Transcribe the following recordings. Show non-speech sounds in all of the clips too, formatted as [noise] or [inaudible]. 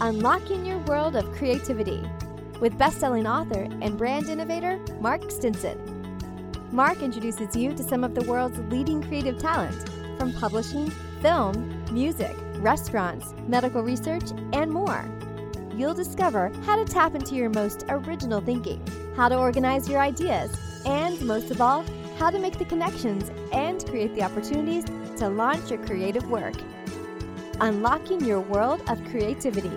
Unlocking Your World of Creativity with best-selling author and brand innovator Mark Stinson. Mark introduces you to some of the world's leading creative talent from publishing, film, music, restaurants, medical research, and more. You'll discover how to tap into your most original thinking, how to organize your ideas, and most of all, how to make the connections and create the opportunities to launch your creative work. Unlocking your world of creativity.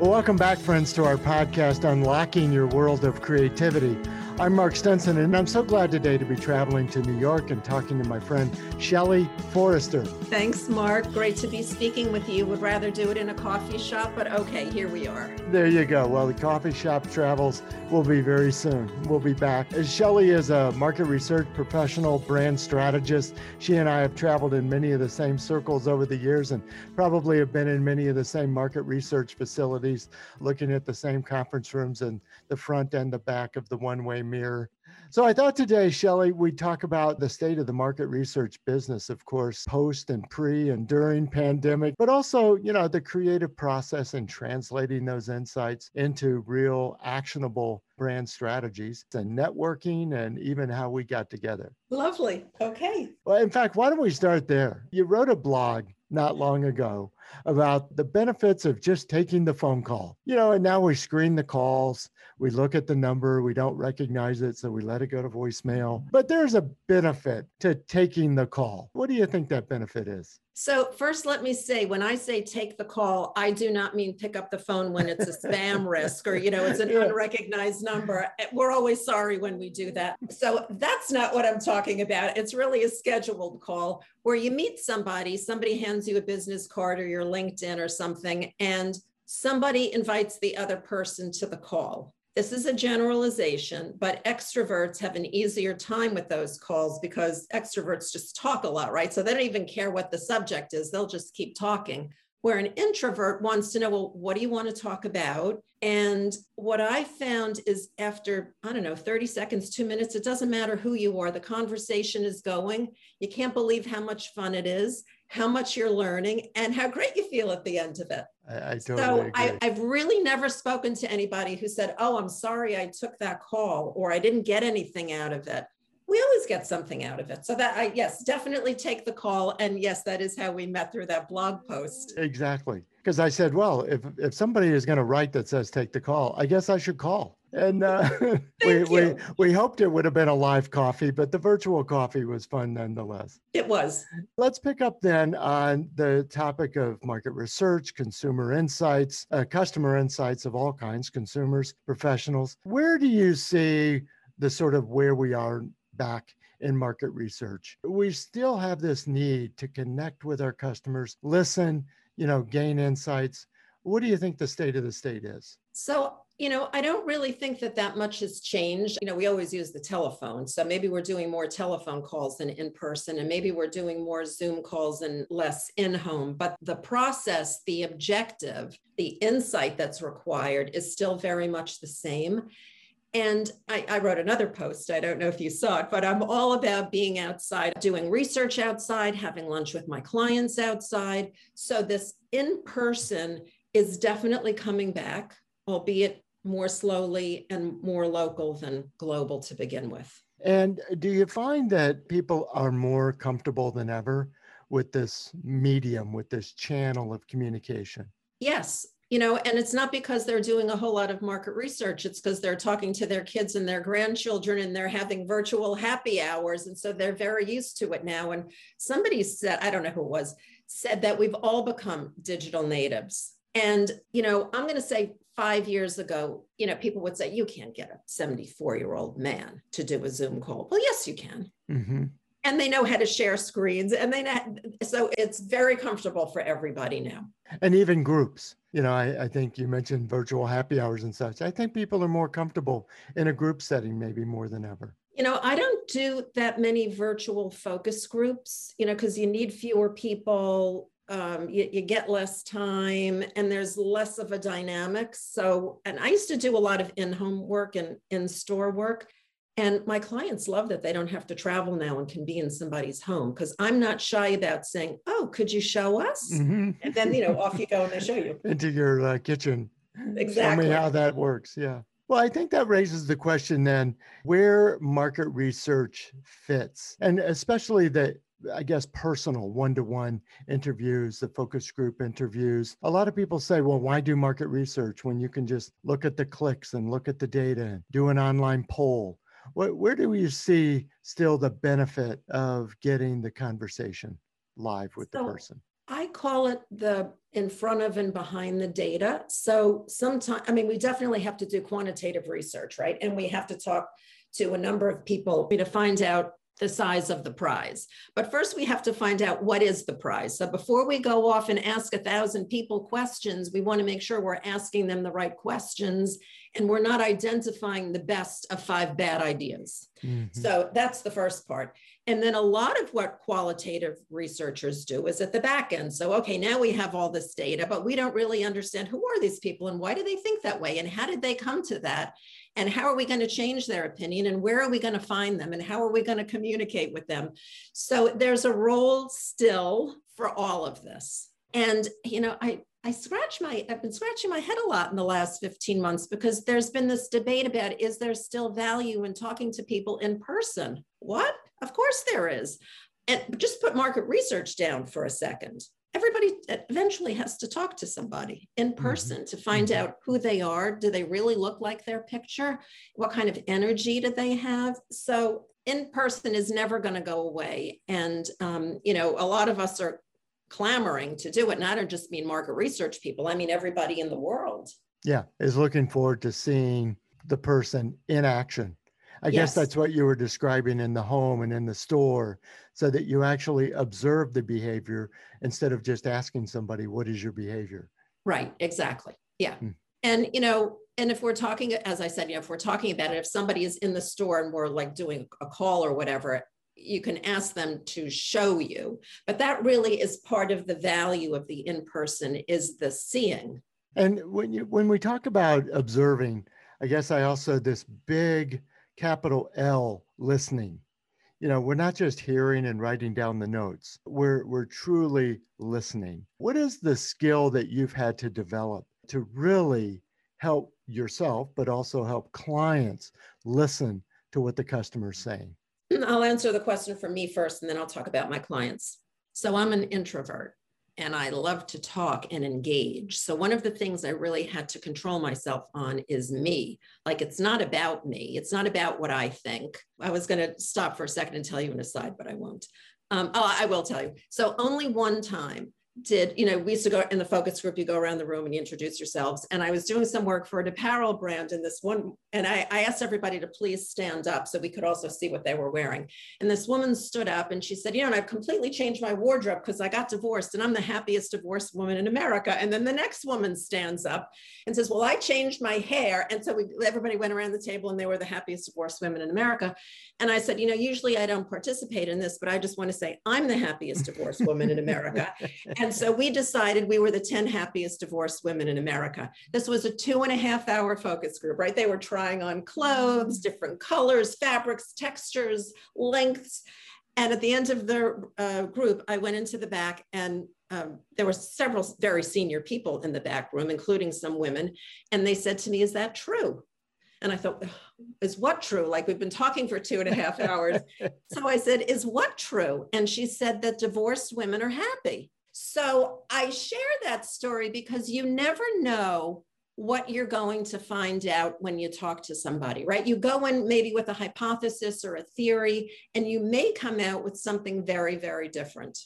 Well, welcome back, friends, to our podcast, Unlocking Your World of Creativity. I'm Mark Stinson, and I'm so glad today to be traveling to New York and talking to my friend Shelly Forrester. Thanks, Mark. Great to be speaking with you. Would rather do it in a coffee shop, but okay, here we are. There you go. Well, the coffee shop travels will be very soon. We'll be back. Uh, Shelly is a market research professional, brand strategist. She and I have traveled in many of the same circles over the years and probably have been in many of the same market research facilities, looking at the same conference rooms and the front and the back of the one way mirror. So I thought today, Shelly, we'd talk about the state of the market research business, of course, post and pre and during pandemic, but also, you know, the creative process and translating those insights into real actionable brand strategies and networking and even how we got together. Lovely. Okay. Well, in fact, why don't we start there? You wrote a blog not long ago about the benefits of just taking the phone call. You know, and now we screen the calls, we look at the number, we don't recognize it, so we let it go to voicemail. But there's a benefit to taking the call. What do you think that benefit is? So, first, let me say when I say take the call, I do not mean pick up the phone when it's a spam [laughs] risk or, you know, it's an yeah. unrecognized number. We're always sorry when we do that. So, that's not what I'm talking about. It's really a scheduled call where you meet somebody, somebody hands you a business card or your LinkedIn or something, and somebody invites the other person to the call. This is a generalization, but extroverts have an easier time with those calls because extroverts just talk a lot, right? So they don't even care what the subject is, they'll just keep talking. Where an introvert wants to know, well, what do you want to talk about? And what I found is after, I don't know, 30 seconds, two minutes, it doesn't matter who you are, the conversation is going. You can't believe how much fun it is how much you're learning and how great you feel at the end of it. I, I totally so agree. I, I've really never spoken to anybody who said, Oh, I'm sorry I took that call or I didn't get anything out of it. We always get something out of it. So that I yes, definitely take the call. And yes, that is how we met through that blog post. Exactly. Because I said, well, if if somebody is going to write that says take the call, I guess I should call and uh, [laughs] [laughs] we, we we hoped it would have been a live coffee, but the virtual coffee was fun nonetheless. It was. Let's pick up then on the topic of market research, consumer insights, uh, customer insights of all kinds, consumers, professionals. Where do you see the sort of where we are back in market research? We still have this need to connect with our customers, listen, you know, gain insights. What do you think the state of the state is? So you know, I don't really think that that much has changed. You know, we always use the telephone. So maybe we're doing more telephone calls than in person, and maybe we're doing more Zoom calls and less in home. But the process, the objective, the insight that's required is still very much the same. And I, I, wrote another post. I don't know if you saw it, but I'm all about being outside, doing research outside, having lunch with my clients outside. So this in person is definitely coming back, albeit more slowly and more local than global to begin with. And do you find that people are more comfortable than ever with this medium, with this channel of communication? Yes. You know, and it's not because they're doing a whole lot of market research. It's because they're talking to their kids and their grandchildren and they're having virtual happy hours. And so they're very used to it now. And somebody said, I don't know who it was, said that we've all become digital natives. And, you know, I'm going to say five years ago, you know, people would say, you can't get a 74 year old man to do a Zoom call. Well, yes, you can. Mm-hmm. And they know how to share screens and they know, so it's very comfortable for everybody now. And even groups, you know, I, I think you mentioned virtual happy hours and such. I think people are more comfortable in a group setting, maybe more than ever. You know, I don't do that many virtual focus groups, you know, because you need fewer people um, you, you, get less time and there's less of a dynamic. So, and I used to do a lot of in home work and in store work. And my clients love that they don't have to travel now and can be in somebody's home because I'm not shy about saying, Oh, could you show us? Mm-hmm. And then, you know, off you go and they show you [laughs] into your uh, kitchen. Exactly. Show me how that works. Yeah. Well, I think that raises the question then where market research fits, and especially the I guess personal one to one interviews, the focus group interviews. A lot of people say, well, why do market research when you can just look at the clicks and look at the data and do an online poll? Where, where do you see still the benefit of getting the conversation live with so, the person? I call it the in front of and behind the data. So sometimes, I mean, we definitely have to do quantitative research, right? And we have to talk to a number of people to find out the size of the prize. But first, we have to find out what is the prize. So before we go off and ask a thousand people questions, we want to make sure we're asking them the right questions and we're not identifying the best of five bad ideas. Mm-hmm. So that's the first part. And then a lot of what qualitative researchers do is at the back end. So, okay, now we have all this data, but we don't really understand who are these people and why do they think that way and how did they come to that? And how are we going to change their opinion and where are we going to find them and how are we going to communicate with them? So, there's a role still for all of this. And, you know, I, I scratch my, I've been scratching my head a lot in the last 15 months because there's been this debate about is there still value in talking to people in person? What? Of course there is. And just put market research down for a second. Everybody eventually has to talk to somebody in mm-hmm. person mm-hmm. to find mm-hmm. out who they are. Do they really look like their picture? What kind of energy do they have? So in person is never going to go away. And, um, you know, a lot of us are clamoring to do it. And I don't just mean market research people, I mean everybody in the world. Yeah, is looking forward to seeing the person in action. I yes. guess that's what you were describing in the home and in the store, so that you actually observe the behavior instead of just asking somebody, What is your behavior? Right, exactly. Yeah. Hmm. And, you know, and if we're talking, as I said, you know, if we're talking about it, if somebody is in the store and we're like doing a call or whatever, you can ask them to show you but that really is part of the value of the in-person is the seeing and when you when we talk about observing i guess i also this big capital l listening. You know we're not just hearing and writing down the notes we're we're truly listening. What is the skill that you've had to develop to really help yourself but also help clients listen to what the customer's saying? I'll answer the question for me first, and then I'll talk about my clients. So I'm an introvert and I love to talk and engage. So one of the things I really had to control myself on is me. Like it's not about me. It's not about what I think. I was going to stop for a second and tell you an aside, but I won't. Um, oh, I will tell you. So only one time did, you know, we used to go in the focus group, you go around the room and you introduce yourselves. And I was doing some work for an apparel brand in this one, and I, I, asked everybody to please stand up so we could also see what they were wearing. And this woman stood up and she said, you know, and I've completely changed my wardrobe because I got divorced and I'm the happiest divorced woman in America. And then the next woman stands up and says, well, I changed my hair. And so we, everybody went around the table and they were the happiest divorced women in America. And I said, you know, usually I don't participate in this, but I just want to say I'm the happiest divorced woman in America. [laughs] And so we decided we were the 10 happiest divorced women in America. This was a two and a half hour focus group, right? They were trying on clothes, different colors, fabrics, textures, lengths. And at the end of the uh, group, I went into the back and um, there were several very senior people in the back room, including some women. And they said to me, Is that true? And I thought, is what true? Like we've been talking for two and a half hours. [laughs] so I said, is what true? And she said that divorced women are happy. So I share that story because you never know what you're going to find out when you talk to somebody, right? You go in maybe with a hypothesis or a theory, and you may come out with something very, very different.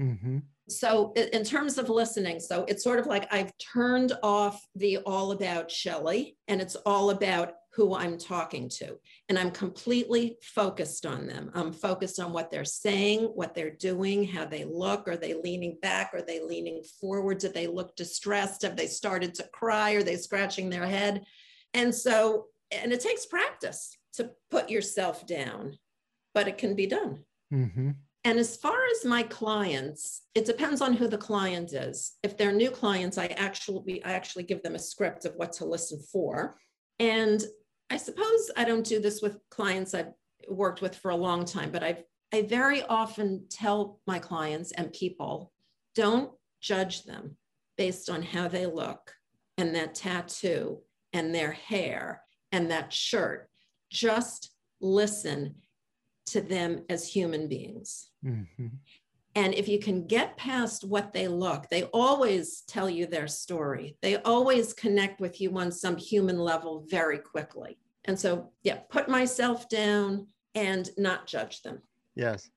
Mm-hmm. So, in terms of listening, so it's sort of like I've turned off the all about Shelley, and it's all about who I'm talking to. And I'm completely focused on them. I'm focused on what they're saying, what they're doing, how they look. Are they leaning back? Are they leaning forward? Do they look distressed? Have they started to cry? Are they scratching their head? And so, and it takes practice to put yourself down, but it can be done. Mm-hmm. And as far as my clients, it depends on who the client is. If they're new clients, I actually I actually give them a script of what to listen for. And I suppose I don't do this with clients I've worked with for a long time, but I I very often tell my clients and people don't judge them based on how they look and that tattoo and their hair and that shirt. Just listen to them as human beings. Mm-hmm. And if you can get past what they look, they always tell you their story. They always connect with you on some human level very quickly. And so, yeah, put myself down and not judge them. Yes.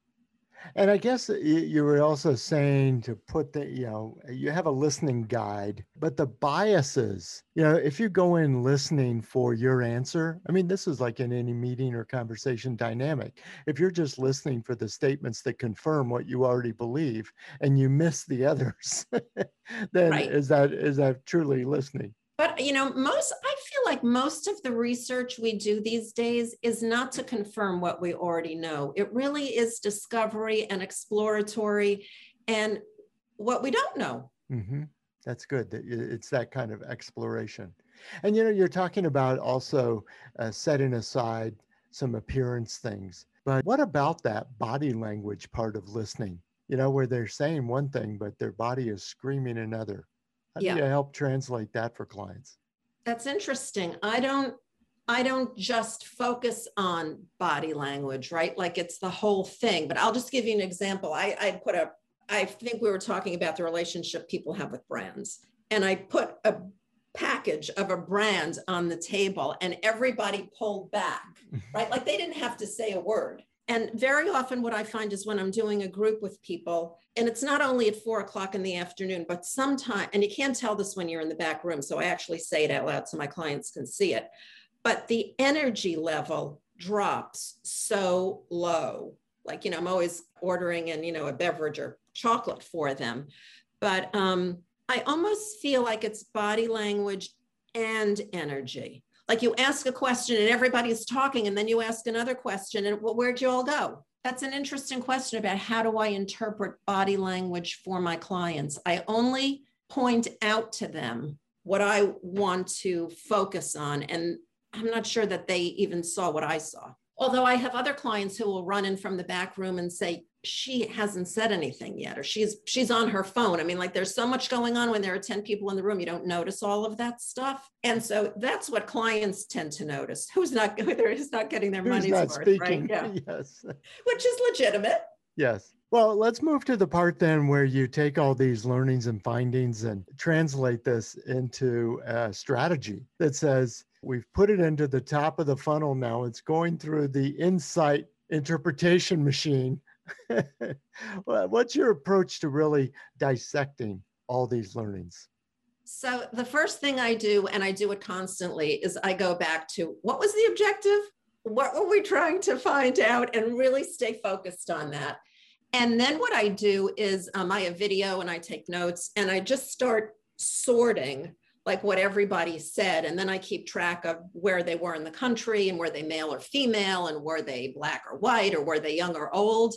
And I guess you were also saying to put the, you know, you have a listening guide, but the biases, you know, if you go in listening for your answer, I mean, this is like in any meeting or conversation dynamic. If you're just listening for the statements that confirm what you already believe and you miss the others, [laughs] then right. is that is that truly listening? But you know, most I feel like most of the research we do these days is not to confirm what we already know. It really is discovery and exploratory and what we don't know. Mm-hmm. That's good. That it's that kind of exploration. And you know, you're talking about also uh, setting aside some appearance things. But what about that body language part of listening? You know, where they're saying one thing, but their body is screaming another. How do yeah. you help translate that for clients? That's interesting. I don't I don't just focus on body language, right? Like it's the whole thing. But I'll just give you an example. I, I put a I think we were talking about the relationship people have with brands. And I put a package of a brand on the table and everybody pulled back, [laughs] right? Like they didn't have to say a word. And very often, what I find is when I'm doing a group with people, and it's not only at four o'clock in the afternoon, but sometime, and you can't tell this when you're in the back room. So I actually say it out loud so my clients can see it. But the energy level drops so low. Like, you know, I'm always ordering and, you know, a beverage or chocolate for them. But um, I almost feel like it's body language and energy like you ask a question and everybody's talking and then you ask another question and well where'd you all go? That's an interesting question about how do i interpret body language for my clients? I only point out to them what i want to focus on and i'm not sure that they even saw what i saw. Although i have other clients who will run in from the back room and say she hasn't said anything yet or she's she's on her phone. I mean like there's so much going on when there are 10 people in the room you don't notice all of that stuff. And so that's what clients tend to notice who's not [laughs] who's not getting their money's worth speaking. right yeah. [laughs] Yes. Which is legitimate. Yes. Well, let's move to the part then where you take all these learnings and findings and translate this into a strategy that says, we've put it into the top of the funnel now. It's going through the insight interpretation machine [laughs] What's your approach to really dissecting all these learnings? So, the first thing I do, and I do it constantly, is I go back to what was the objective? What were we trying to find out? And really stay focused on that. And then what I do is um, I have video and I take notes and I just start sorting like what everybody said. And then I keep track of where they were in the country and were they male or female and were they black or white or were they young or old.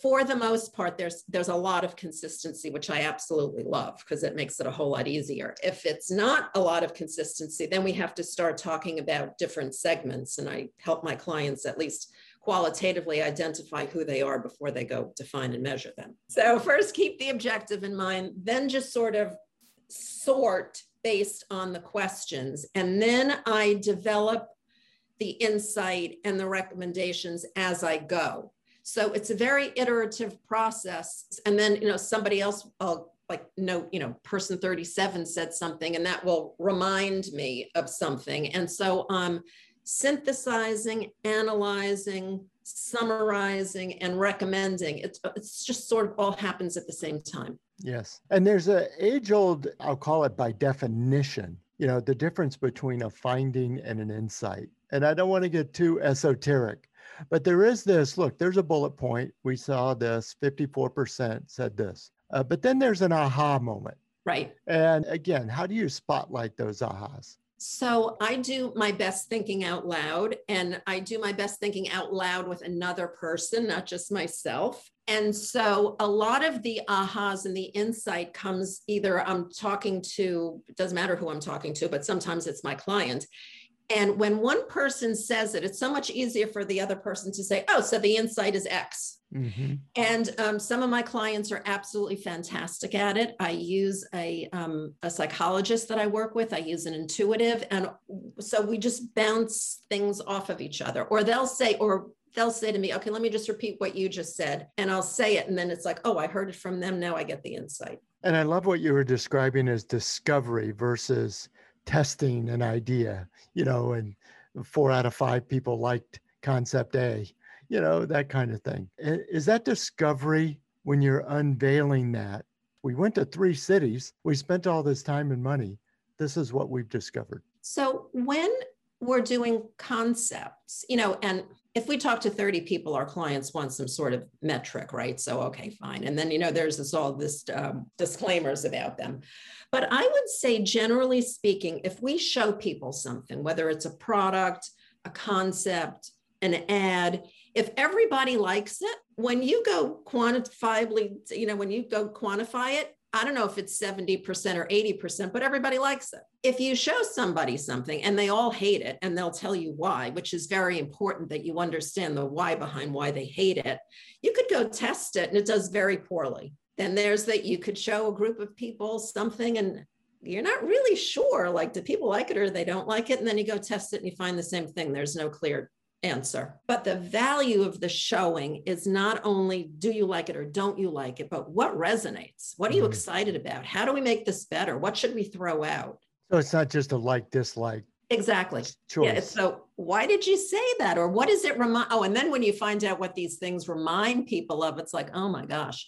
For the most part, there's there's a lot of consistency, which I absolutely love because it makes it a whole lot easier. If it's not a lot of consistency, then we have to start talking about different segments. And I help my clients at least qualitatively identify who they are before they go define and measure them. So first keep the objective in mind, then just sort of sort based on the questions. And then I develop the insight and the recommendations as I go. So it's a very iterative process. And then, you know, somebody else, I'll like no you know, person 37 said something and that will remind me of something. And so I'm synthesizing, analyzing, summarizing, and recommending. It's, it's just sort of all happens at the same time. Yes. And there's a age old, I'll call it by definition, you know, the difference between a finding and an insight. And I don't want to get too esoteric, but there is this look, there's a bullet point. We saw this 54% said this. Uh, but then there's an aha moment. Right. And again, how do you spotlight those ahas? So I do my best thinking out loud, and I do my best thinking out loud with another person, not just myself. And so a lot of the ahas and the insight comes either I'm talking to, doesn't matter who I'm talking to, but sometimes it's my client. And when one person says it, it's so much easier for the other person to say, oh, so the insight is X. Mm-hmm. And um, some of my clients are absolutely fantastic at it. I use a, um, a psychologist that I work with, I use an intuitive. And so we just bounce things off of each other. Or they'll say, or they'll say to me, okay, let me just repeat what you just said. And I'll say it. And then it's like, oh, I heard it from them. Now I get the insight. And I love what you were describing as discovery versus testing an idea, you know, and four out of five people liked concept A, you know, that kind of thing. Is that discovery when you're unveiling that? We went to three cities, we spent all this time and money. This is what we've discovered. So when we're doing concepts, you know, and if we talk to 30 people, our clients want some sort of metric, right? So, okay, fine. And then, you know, there's this all this um, disclaimers about them. But I would say, generally speaking, if we show people something, whether it's a product, a concept, an ad, if everybody likes it, when you go quantifiably, you know, when you go quantify it, I don't know if it's 70% or 80%, but everybody likes it. If you show somebody something and they all hate it and they'll tell you why, which is very important that you understand the why behind why they hate it, you could go test it and it does very poorly. Then there's that you could show a group of people something and you're not really sure like do people like it or they don't like it and then you go test it and you find the same thing there's no clear answer. But the value of the showing is not only do you like it or don't you like it, but what resonates? What are you mm-hmm. excited about? How do we make this better? What should we throw out? So it's not just a like dislike. Exactly. Choice. Yeah. So why did you say that? Or what does it remind? Oh, and then when you find out what these things remind people of, it's like, oh my gosh.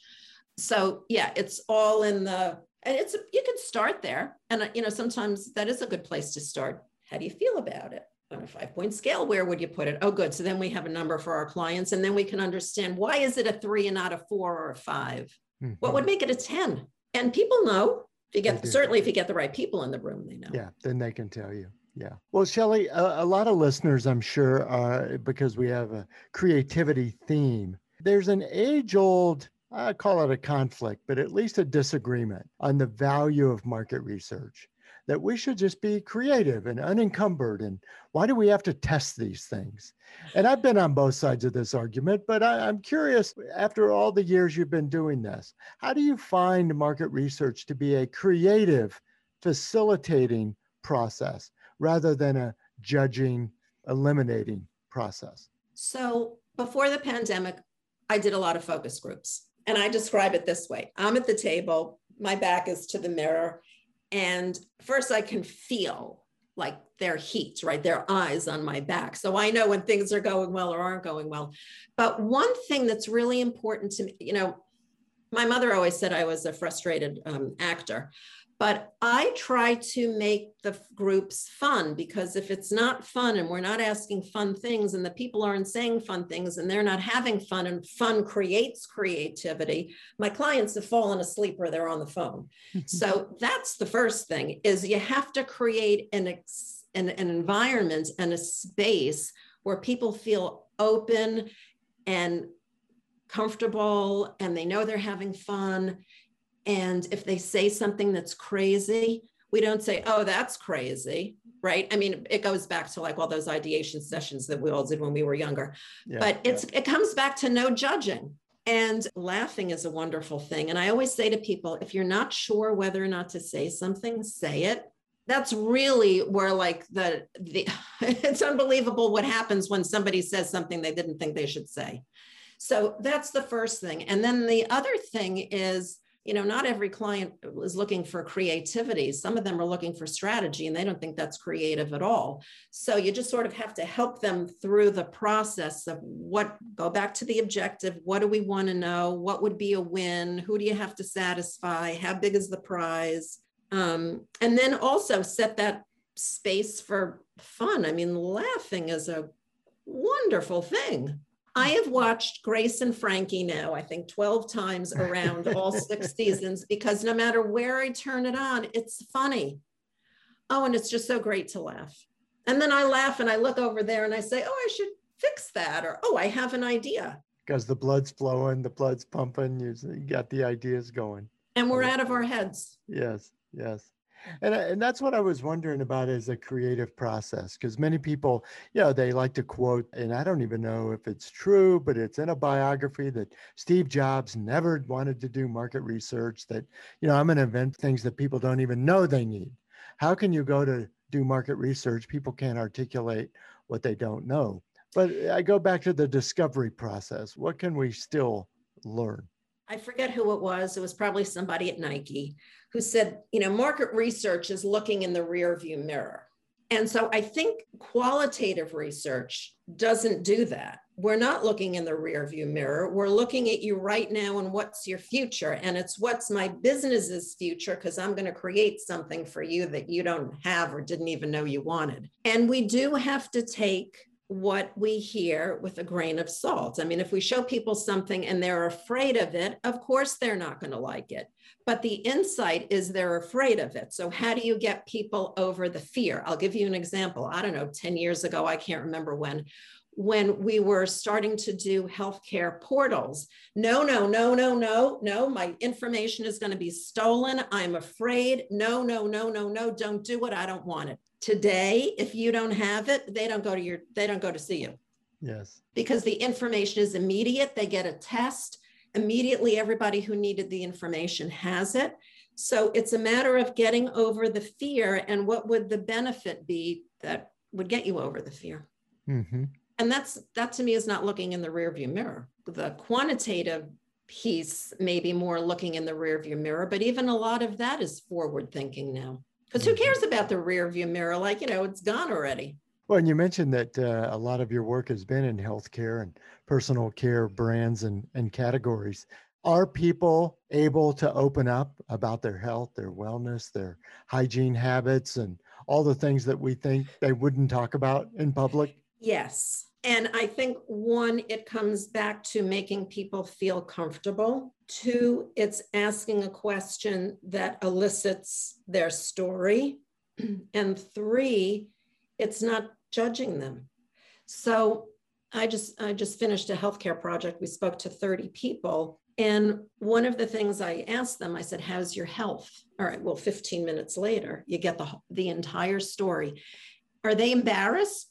So yeah, it's all in the and it's you can start there. And you know, sometimes that is a good place to start. How do you feel about it? On a five point scale, where would you put it? Oh, good. So then we have a number for our clients, and then we can understand why is it a three and not a four or a 5 mm-hmm. What would make it a 10? And people know if you get certainly if you get the right people in the room, they know. Yeah, then they can tell you. Yeah. Well, Shelly, a, a lot of listeners, I'm sure, uh, because we have a creativity theme, there's an age old I call it a conflict, but at least a disagreement on the value of market research that we should just be creative and unencumbered. And why do we have to test these things? And I've been on both sides of this argument, but I, am curious after all the years you've been doing this, how do you find market research to be a creative, facilitating process rather than a judging, eliminating process? So before the pandemic, I did a lot of focus groups. And I describe it this way I'm at the table, my back is to the mirror, and first, I can feel like their heat, right? Their eyes on my back. So I know when things are going well or aren't going well. But one thing that's really important to me, you know, my mother always said I was a frustrated um, actor. But I try to make the groups fun because if it's not fun and we're not asking fun things and the people aren't saying fun things and they're not having fun and fun creates creativity, my clients have fallen asleep or they're on the phone. [laughs] so that's the first thing is you have to create an, an, an environment and a space where people feel open and comfortable and they know they're having fun and if they say something that's crazy, we don't say, oh, that's crazy, right? I mean, it goes back to like all those ideation sessions that we all did when we were younger. Yeah, but it's yeah. it comes back to no judging. And laughing is a wonderful thing. And I always say to people, if you're not sure whether or not to say something, say it. That's really where like the the [laughs] it's unbelievable what happens when somebody says something they didn't think they should say. So that's the first thing. And then the other thing is you know, not every client is looking for creativity. Some of them are looking for strategy and they don't think that's creative at all. So you just sort of have to help them through the process of what, go back to the objective. What do we want to know? What would be a win? Who do you have to satisfy? How big is the prize? Um, and then also set that space for fun. I mean, laughing is a wonderful thing. I have watched Grace and Frankie now, I think 12 times around all six [laughs] seasons because no matter where I turn it on, it's funny. Oh, and it's just so great to laugh. And then I laugh and I look over there and I say, oh, I should fix that. Or, oh, I have an idea. Because the blood's flowing, the blood's pumping, you got the ideas going. And we're out of our heads. Yes, yes. And, and that's what I was wondering about as a creative process, because many people, you know, they like to quote, and I don't even know if it's true, but it's in a biography that Steve Jobs never wanted to do market research, that, you know, I'm going to invent things that people don't even know they need. How can you go to do market research? People can't articulate what they don't know. But I go back to the discovery process. What can we still learn? I forget who it was. It was probably somebody at Nike who said, you know, market research is looking in the rear view mirror. And so I think qualitative research doesn't do that. We're not looking in the rear view mirror. We're looking at you right now and what's your future. And it's what's my business's future because I'm going to create something for you that you don't have or didn't even know you wanted. And we do have to take what we hear with a grain of salt. I mean, if we show people something and they're afraid of it, of course they're not going to like it. But the insight is they're afraid of it. So, how do you get people over the fear? I'll give you an example. I don't know, 10 years ago, I can't remember when, when we were starting to do healthcare portals. No, no, no, no, no, no, my information is going to be stolen. I'm afraid. No, no, no, no, no, don't do it. I don't want it today if you don't have it they don't go to your they don't go to see you. Yes. Because the information is immediate they get a test immediately everybody who needed the information has it. So it's a matter of getting over the fear and what would the benefit be that would get you over the fear? Mm-hmm. and that's that to me is not looking in the rearview mirror. The quantitative piece may be more looking in the rearview mirror but even a lot of that is forward thinking now because who cares about the rear view mirror? Like, you know, it's gone already. Well, and you mentioned that uh, a lot of your work has been in healthcare and personal care brands and, and categories. Are people able to open up about their health, their wellness, their hygiene habits, and all the things that we think they wouldn't talk about in public? Yes. And I think one, it comes back to making people feel comfortable. Two, it's asking a question that elicits their story. [clears throat] And three, it's not judging them. So I just I just finished a healthcare project. We spoke to 30 people. And one of the things I asked them, I said, How's your health? All right, well, 15 minutes later, you get the, the entire story. Are they embarrassed?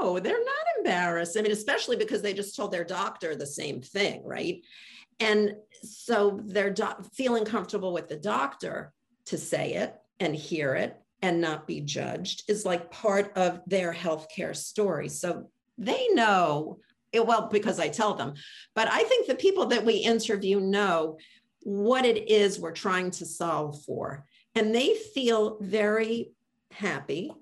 No, they're not embarrassed. I mean, especially because they just told their doctor the same thing, right? And so they're do- feeling comfortable with the doctor to say it and hear it and not be judged is like part of their healthcare story. So they know it well because I tell them. But I think the people that we interview know what it is we're trying to solve for. And they feel very happy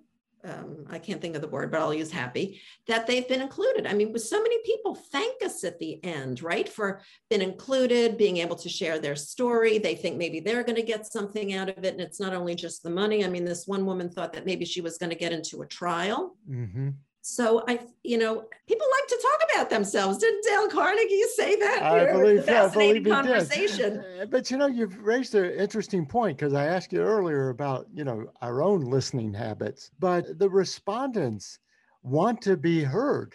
um, I can't think of the word, but I'll use happy that they've been included. I mean, with so many people thank us at the end, right, for being included, being able to share their story. They think maybe they're going to get something out of it, and it's not only just the money. I mean, this one woman thought that maybe she was going to get into a trial. Mm-hmm. So I, you know, people like to talk about themselves. Didn't Dale Carnegie say that? I You're believe, yeah, conversation. Did. But you know, you've raised an interesting point because I asked you earlier about you know our own listening habits, but the respondents want to be heard.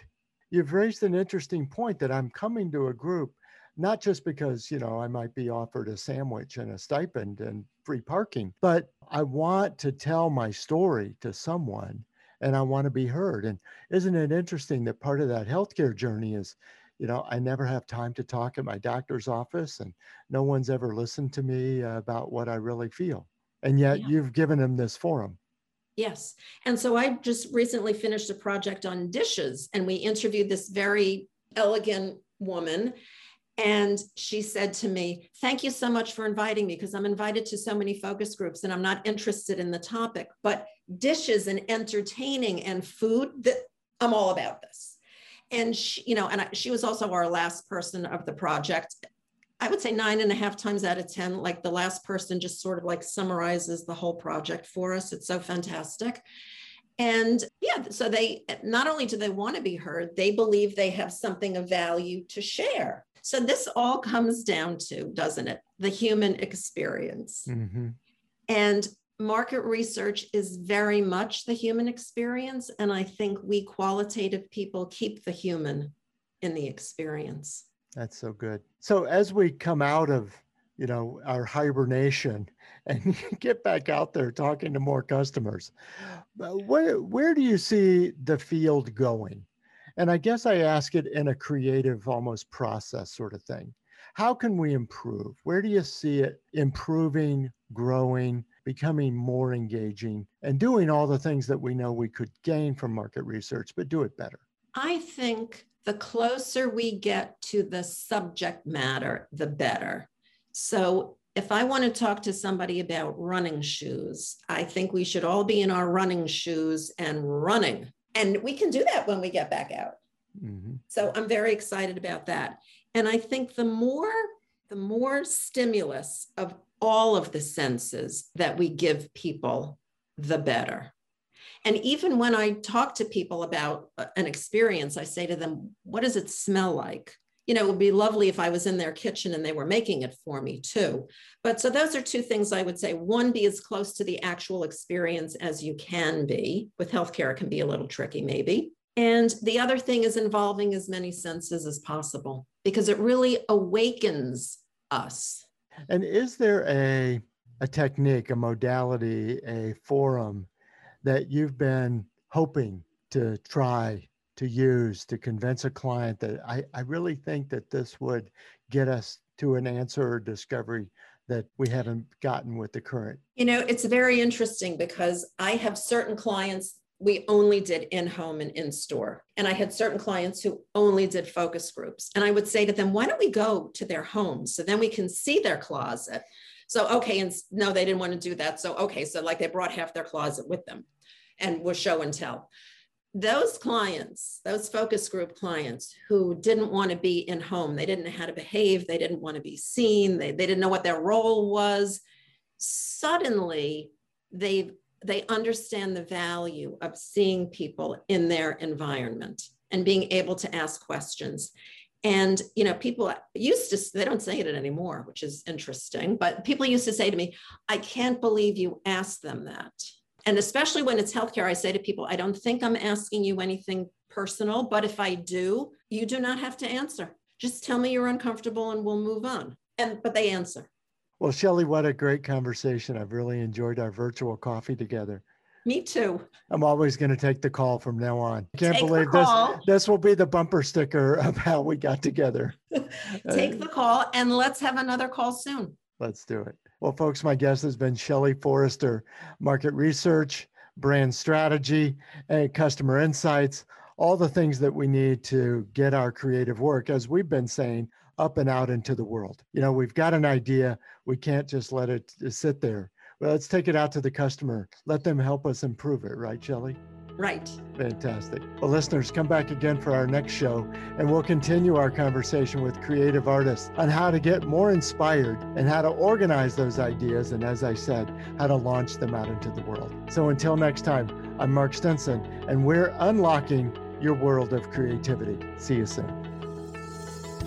You've raised an interesting point that I'm coming to a group not just because you know I might be offered a sandwich and a stipend and free parking, but I want to tell my story to someone and I want to be heard. And isn't it interesting that part of that healthcare journey is, you know, I never have time to talk at my doctor's office, and no one's ever listened to me about what I really feel. And yet yeah. you've given them this forum. Yes. And so I just recently finished a project on dishes, and we interviewed this very elegant woman and she said to me, Thank you so much for inviting me because I'm invited to so many focus groups and I'm not interested in the topic, but dishes and entertaining and food, that I'm all about this. And she, you know, and I, she was also our last person of the project. I would say nine and a half times out of 10, like the last person just sort of like summarizes the whole project for us. It's so fantastic. And yeah, so they not only do they want to be heard, they believe they have something of value to share. So this all comes down to, doesn't it, the human experience. Mm-hmm. And market research is very much the human experience. And I think we qualitative people keep the human in the experience. That's so good. So as we come out of you know, our hibernation [laughs] and get back out there talking to more customers. Uh, where, where do you see the field going? And I guess I ask it in a creative, almost process sort of thing. How can we improve? Where do you see it improving, growing, becoming more engaging, and doing all the things that we know we could gain from market research, but do it better? I think the closer we get to the subject matter, the better. So if I want to talk to somebody about running shoes, I think we should all be in our running shoes and running. And we can do that when we get back out. Mm-hmm. So I'm very excited about that. And I think the more the more stimulus of all of the senses that we give people, the better. And even when I talk to people about uh, an experience, I say to them, What does it smell like? You know, it would be lovely if I was in their kitchen and they were making it for me too. But so those are two things I would say. One, be as close to the actual experience as you can be. With healthcare, it can be a little tricky, maybe. And the other thing is involving as many senses as possible because it really awakens us. And is there a, a technique, a modality, a forum that you've been hoping to try to use to convince a client that I, I really think that this would get us to an answer or discovery that we haven't gotten with the current? You know, it's very interesting because I have certain clients we only did in home and in store. And I had certain clients who only did focus groups. And I would say to them, why don't we go to their homes so then we can see their closet? So, okay. And no, they didn't want to do that. So, okay. So, like they brought half their closet with them and was show and tell. Those clients, those focus group clients who didn't want to be in home, they didn't know how to behave, they didn't want to be seen, they, they didn't know what their role was. Suddenly, they've they understand the value of seeing people in their environment and being able to ask questions. And you know people used to they don't say it anymore which is interesting but people used to say to me i can't believe you asked them that. And especially when it's healthcare i say to people i don't think i'm asking you anything personal but if i do you do not have to answer. Just tell me you're uncomfortable and we'll move on. And but they answer well, Shelley, what a great conversation. I've really enjoyed our virtual coffee together. Me too. I'm always going to take the call from now on. I can't take believe this. This will be the bumper sticker [laughs] of how we got together. [laughs] take the call and let's have another call soon. Let's do it. Well, folks, my guest has been Shelley Forrester, market research, brand strategy, and customer insights, all the things that we need to get our creative work, as we've been saying, up and out into the world. You know, we've got an idea. We can't just let it uh, sit there. Well, let's take it out to the customer. Let them help us improve it, right, Shelley? Right. Fantastic. Well, listeners, come back again for our next show, and we'll continue our conversation with creative artists on how to get more inspired and how to organize those ideas. And as I said, how to launch them out into the world. So until next time, I'm Mark Stinson, and we're unlocking your world of creativity. See you soon.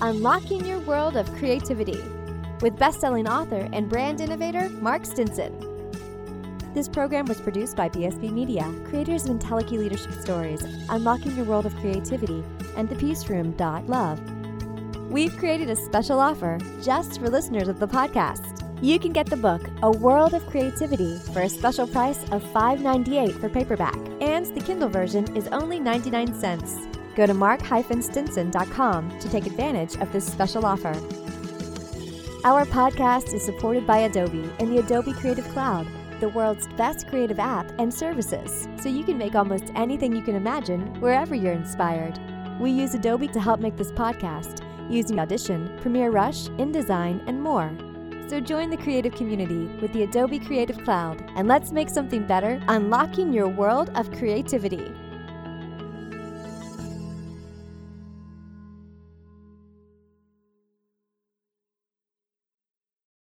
Unlocking Your World of Creativity with best-selling author and brand innovator Mark Stinson. This program was produced by BSB Media, creators of IntelliKey Leadership Stories, Unlocking Your World of Creativity, and The Peace Room. Love. We've created a special offer just for listeners of the podcast. You can get the book A World of Creativity for a special price of $5.98 for paperback, and the Kindle version is only 99 cents. Go to mark-stinson.com to take advantage of this special offer. Our podcast is supported by Adobe and the Adobe Creative Cloud, the world's best creative app and services, so you can make almost anything you can imagine wherever you're inspired. We use Adobe to help make this podcast using Audition, Premiere Rush, InDesign, and more. So join the creative community with the Adobe Creative Cloud and let's make something better, unlocking your world of creativity.